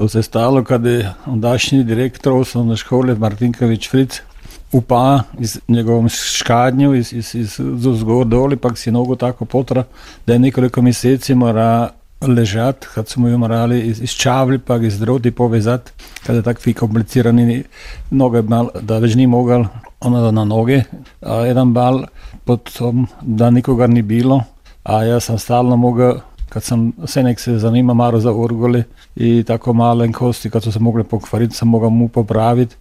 To se je stalo, kad je ondašnji direktor osnovne škole Martinković Fritz upa iz njegovom škadnju iz, iz, iz zgor doli, pak si nogu tako potra, da je nekoliko mjeseci mora ležati, kad smo ju morali iz, iz čavli pa iz droti povezati, kad je takvi komplicirani noge, da već ni mogel ona na noge, a jedan bal potom da nikoga ni bilo, a ja sam stalno mogao kad sam se nek se zanima malo za urgole i tako malenkosti, kad su se mogle pokvariti, sam mogao mu popraviti.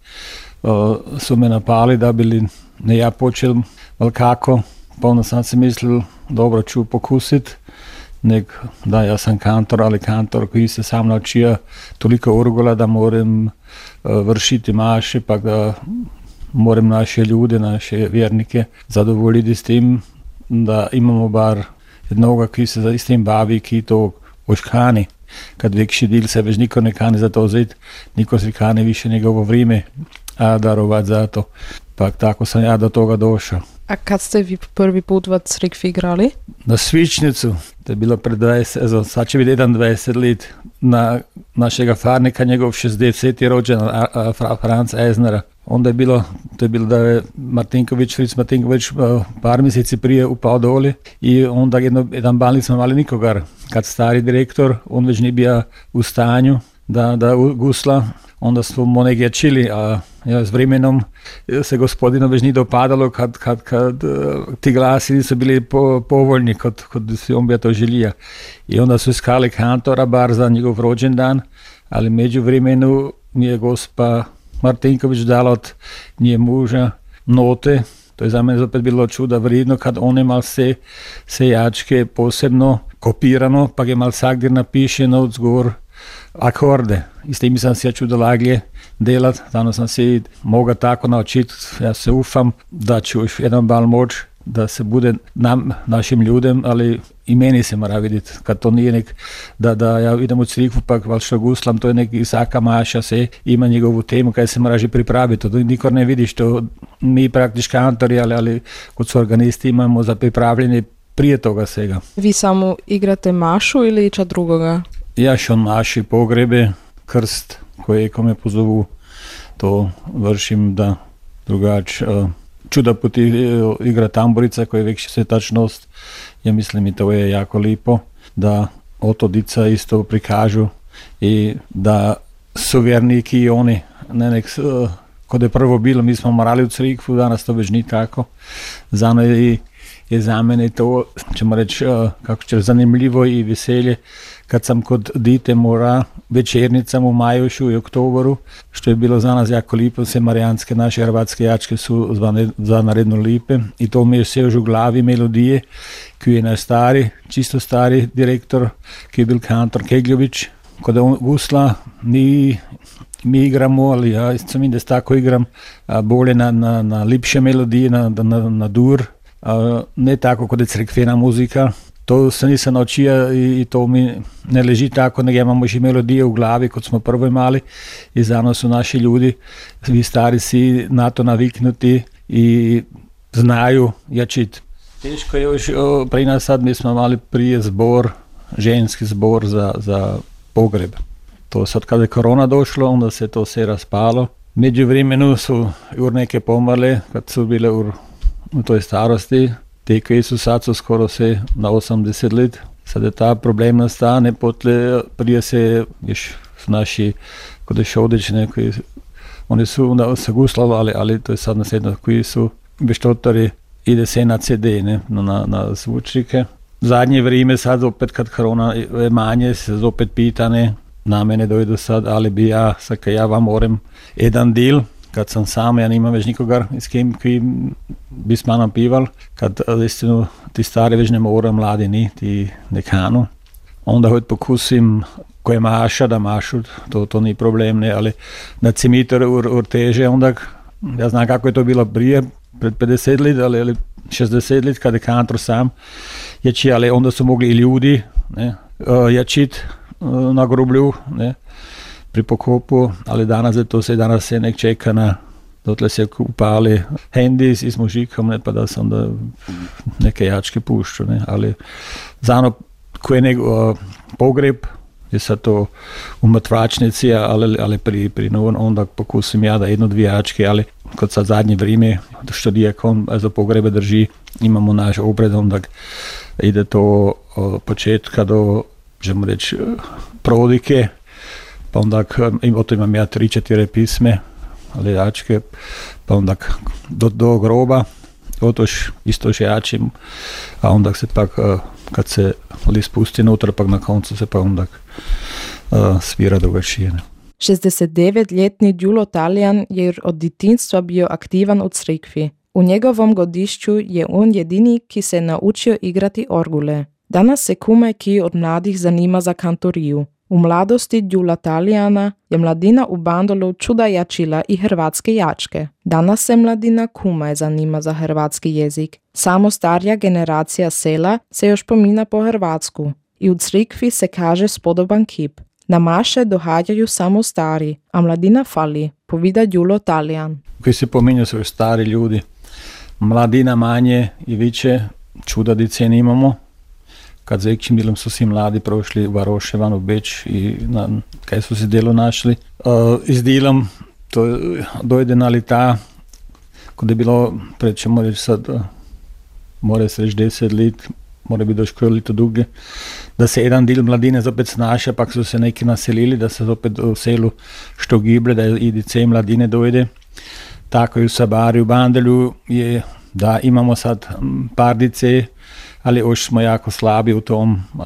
Uh, su me napali da bi ne ja počel ali kako, pa onda sam si mislil, dobro ću pokusit, nek, da ja sam kantor, ali kantor koji se sam naučio toliko urgola da moram uh, vršiti maše, pa da moram naše ljude, naše vjernike zadovoljiti s tim da imamo bar jednoga, ki se s tem bavi, ki to oškani. Kad vekši del se več niko ne kane za to vzeti, niko se kane više njegovo vrijeme darovati za to. Pa tako sam ja do toga došao. A kad ste vi prvi put v crkvi igrali? Na Svičnicu, to je bilo pred 20, sad će biti 21 let, na našega farnika, njegov 60. rođen, Franz Eznera. Onda je bilo, to je bilo da je Martinković, Fritz Martinković par mjeseci prije upao doli i onda jedno, jedan balnik smo imali nikogar. Kad stari direktor, on već nije bio u stanju da, da gusla, onda smo negdje čili, a ja, s vremenom se gospodinu već nije dopadalo kad, kad, kad ti glasi nisu bili po, povoljni kod, kod si on bio to želija. I onda su iskali kantora bar za njegov rođendan, ali među vremenu nije gospa Martinković dala od nje muža note, to je za mene opet bilo čuda vredno, kad on je mal se, sejačke posebno kopirano, pa je mal sagdir napišeno od zgor akorde. I s tim sam se ja čudo laglje delat, danas sam se mogao tako naučiti, ja se ufam da ću jedan bal moć da se bude nam, našim ljudem, ali i meni se mora vidjeti, kad to nije nek, da, da ja idem u crikvu pa val što guslam, to je neki saka maša se, ima njegovu temu kaj se moraš pripraviti, to nikor ne vidiš, to mi praktički kantori, ali, ali kod su organisti imamo za pripravljanje prije toga svega. Vi samo igrate mašu ili ča drugoga? Ja što maši pogrebe, krst, koje kome pozovu, to vršim da drugač uh, čuda poti igra tamburica koja je već svetačnost. Ja mislim to je jako lipo da oto dica isto prikažu i da su vjerniki i oni ne nek kod je prvo bilo, mi smo morali u crikvu, danas to već ni tako. Zano je, je za mene to, ćemo reći, kako će zanimljivo i veselje kad sam kod dite mora večernicam u Majušu i Oktoboru, što je bilo za nas jako lipo, se marijanske naše hrvatske jačke su zanaredno lipe i to mi je sve u glavi melodije, ki je naš stari, čisto stari direktor, ki je bil kantor Kegljović, kod on gusla, ni mi igramo, ali ja sam da tako igram, bolje na, na, na lipše melodije, na, na, na dur, a ne tako kod je crkvena muzika, to se nisem naučio i to mi ne leži tako, nego imamo že melodije u glavi kot smo prvo imali i zano su naši ljudi, vi stari si na to naviknuti i znaju jačiti. Teško je još pri nas mi smo imali prije zbor, ženski zbor za, za pogreb. To sad kada je korona došlo, onda se to sve raspalo. Među vremenu su ur neke pomrle, kad su bile ur, u toj starosti, te koji su sad su skoro se na 80 let. Sad je ta problem nastane, potle prije se još naši kod je šodečne koji oni su onda se guslali, ali, to je sad nasledno koji su beštotori ide se na CD, ne, na, na zvučnike. Zadnje vrijeme sad opet kad korona je manje se opet pitane na mene dojdu sad, ali bi ja, sad ja vam moram jedan dil kad sam sam, ja nimam već nikoga s kim, kim bi s manom pival, kad istinu ti stari već ne mora, mladi ni, ti ne kanu. Onda hod pokusim koje maša da mašu, to, to ni problem, ne, ali na cimitor ur, ur teže, onda ja znam kako je to bilo prije, pred 50 let, ali, ali 60 let kad je kantor sam jači, ali onda su mogli i ljudi ne, jačit na grublju, ne, pri pokopu, ali danas je to se danas se nek čeka na dotle se upali hendi s mužikom, ne pa da se onda neke jačke pušću, ne, ali zano ko je nego pogreb, je sad to u mrtvačnici, ali, ali pri, pri novom onda pokusim ja da jedno dvijačke, ali kod sad zadnje vrijeme, što dijekon za pogrebe drži, imamo naš obred, onda ide to od početka do, žemo reći, prodike, pa onda o to imam ja tri, četiri pisme, lejačke, pa onda do, do groba, otoš isto jačim, a onda se pak, kad se list pusti unutra, pak na koncu se pa onda uh, svira drugačije. 69-letni Đulo Talijan je od detinstva bio aktivan od crkvi. U njegovom godišću je on jedini, ki se naučio igrati orgule. Danas se kume ki od mladih zanima za kantoriju. U mladosti Đula Talijana je mladina u Bandolu čuda jačila i hrvatske jačke. Danas se mladina kume zanima za hrvatski jezik. Samo starija generacija sela se još pomina po hrvatsku. I u crikvi se kaže spodoban kip. Na maše dohađaju samo stari, a mladina fali, povida Đulo Talijan. Koji se pominju su stari ljudi. Mladina manje i više čuda dice imamo. Kad za milom su svi mladi prošli u Varoševan, u Beč i na, kaj su se delo našli. Uh, iz dilom to dojde na lita, kod je bilo, pred ćemo reći sad, more se reći deset lit, more bi došlo lito duge, da se jedan del mladine zopet snaša, pak su se neki naselili, da se zopet u selu što gible, da i cej mladine dojde. Tako i u Sabari, u Bandelju je da imamo sad par dice, ali još smo jako slabi u tom uh,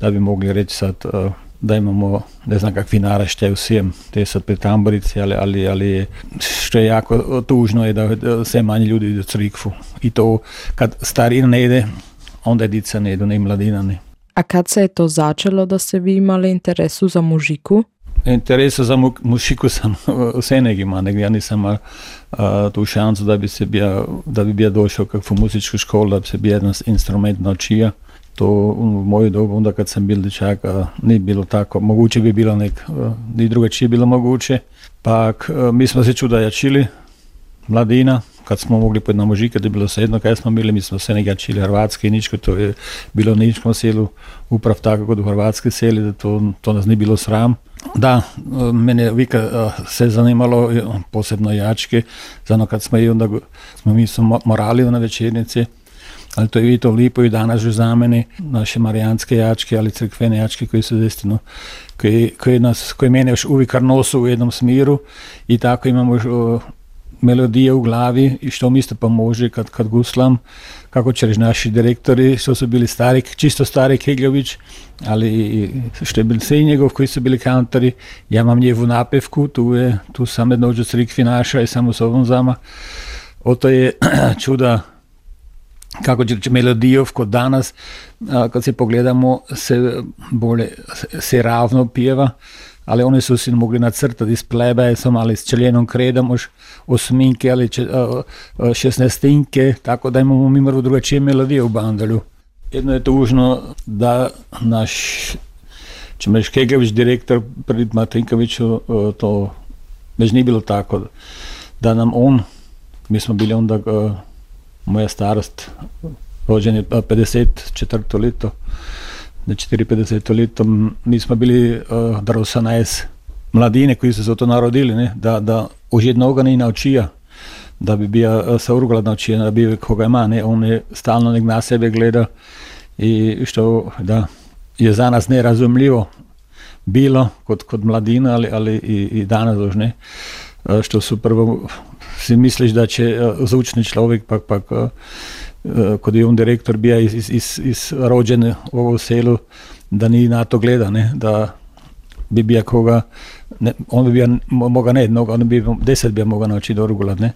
da bi mogli reći sad uh, da imamo ne znam kakvi naraštaj u svim te sad pri tamborici, ali, ali, ali što je jako tužno je da, sve manje ljudi idu crikvu i to kad starina ne ide onda dica ne idu, ne mladina ne. A kad se je to začelo, da ste vi imali interesu za mužiku? Interesa za mu, mušiku sam vse nekima, nek ja nisam imel tu šancu, da bi, se bija, da bi bija došao kakvu muzičku školu, da bi se bija jedan instrument naučio. To u moju dobu, onda kad sam bil dečak, ni bilo tako. Moguće bi bilo nek, ni drugačije bilo moguće. Pak uh, mi smo se čuda jačili, mladina, kad smo mogli pod na mužike, da je bilo sedno, kaj smo bili, mi smo se nekaj čili hrvatski ničko, to je bilo na ničkom selu, uprav tako kot v hrvatski seli, da to, to nas ni bilo sram. Da, mene vika se zanimalo, posebno jačke, zano kad smo i onda smo mi smo morali na večernici, ali to je to lipo i danas že za mene, naše marijanske jačke, ali crkvene jačke koji su destino, koji, koji, nas, koji mene još uvijek nosu u jednom smiru i tako imamo još melodije u glavi i što mi isto pomože kad, kad guslam, kako će reći naši direktori, što su bili stari, čisto stari Kegljović, ali je bil sej njegov, koji su bili kantori, ja imam njevu napevku, tu je, tu sam jedno uđu crikvi naša i samo s ovom zama. Oto je čuda kako će melodijov kod danas, kad se pogledamo, se bolje, se ravno pjeva, ali oni su si mogli nacrtati iz plebesom ali s čeljenom kredom už osminke ali če, eh, eh, uh, šestnestinke, tako da imamo mi mrvo drugačije melodije u bandalju. Jedno je tužno da naš Čemeš Kegević, direktor pred Matinkoviću, uh, eh, to već nije bilo tako. Da nam on, mi smo bili onda, uh, moja starost, rođen je 54. leto, 54 letom nismo bili eh, uh, dravsanajs mladine koji su se to narodili, ne? da, da že mnogo ni naučija, da bi bio eh, saugled naučija, da bi koga ima, ne? on je stalno nek na sebe gleda i što da je za nas nerazumljivo bilo kot, kot mladina ali, ali i, i danas dožne, eh, što su prvo si misliš da će uh, zvučni človek pak, pak uh, Eh, kot je on direktor bio iz, iz, iz, iz rođen u ovom selu, da ni na to gleda, ne, da bi bio koga, ne, on bi bio, moga ne jednog, on bi deset bi mogao naučiti orgulat, ne,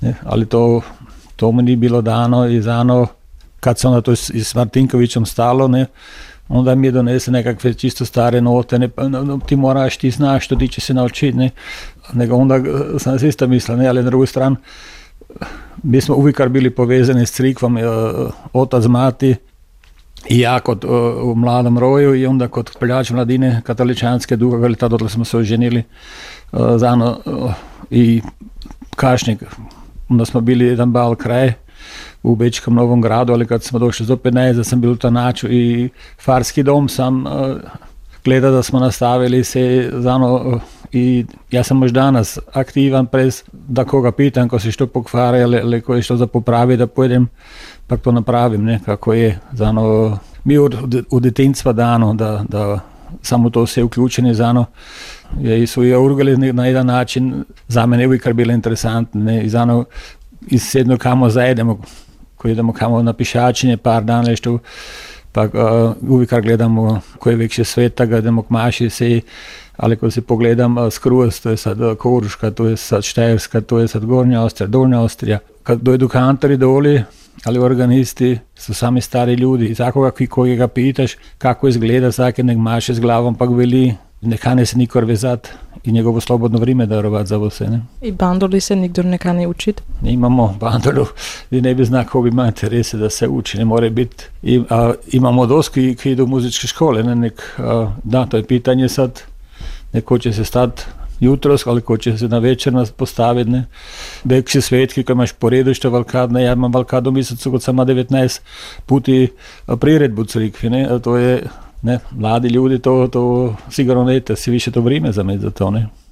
ne, ali to, to mu nije bilo dano i zano, kad se onda to s, s Martinkovićem stalo, ne, onda mi je donese nekakve čisto stare note, ne, no, ti moraš, ti znaš što ti će se naučiti, ne, nego onda eh, sam se isto mislio, ne, ali na drugu stranu, mi smo uvijek bili povezani s crikvom, e, otac, mati i ja kod, e, u mladom roju i onda kod peljač mladine katoličanske duga, ali tada smo se oženili e, zano i kašnjeg. Onda smo bili jedan bal kraj u Bečkom Novom gradu, ali kad smo došli do 15, sam bil u Tanaču i farski dom sam gleda da smo nastavili se zano i ja sam još danas aktivan pres da koga pitam ko se što pokvara ili, ili ko je što za popravi da pojedem pa to napravim ne, kako je zano mi od, od detinjstva dano da, da samo to se uključeni zano i su i urgali na jedan način za mene uvijek bilo interesantno ne, i zano i sedno kamo zajedemo ko idemo kamo na pišačenje par dana nešto pa uh, uvijek gledamo koje veće sveta, gledamo k maši se, ali ko se pogledam uh, skroz, to je sad uh, Koruška, to je sad Štajerska, to je sad Gornja Austrija, Dolnja Austrija. Kad dojdu kantori doli, ali organisti su sami stari ljudi. I tako koji ga pitaš kako izgleda, svaki nek maše s glavom, pa veli, ne kane se nikor vezat i njegovo slobodno vrijeme darovat za vse. Ne? I bandoli se nikdor ne kane učit? Imamo bandolu i ne bi zna ko bi ima interese da se uči, ne more biti. I, a, imamo doski ki idu u muzičke škole, ne, nek, a, da, to je pitanje sad, neko će se stat jutros, ali ko će se na večer nas postaviti, ne. Vekši svetki, ko imaš po redu što valkad, ne, ja imam valkad u mjesecu, kod sama 19 puti priredbu crikvi, ne, to je ne, mladi ljudi to, to sigurno ne, si više to vrijeme za me za to, ne.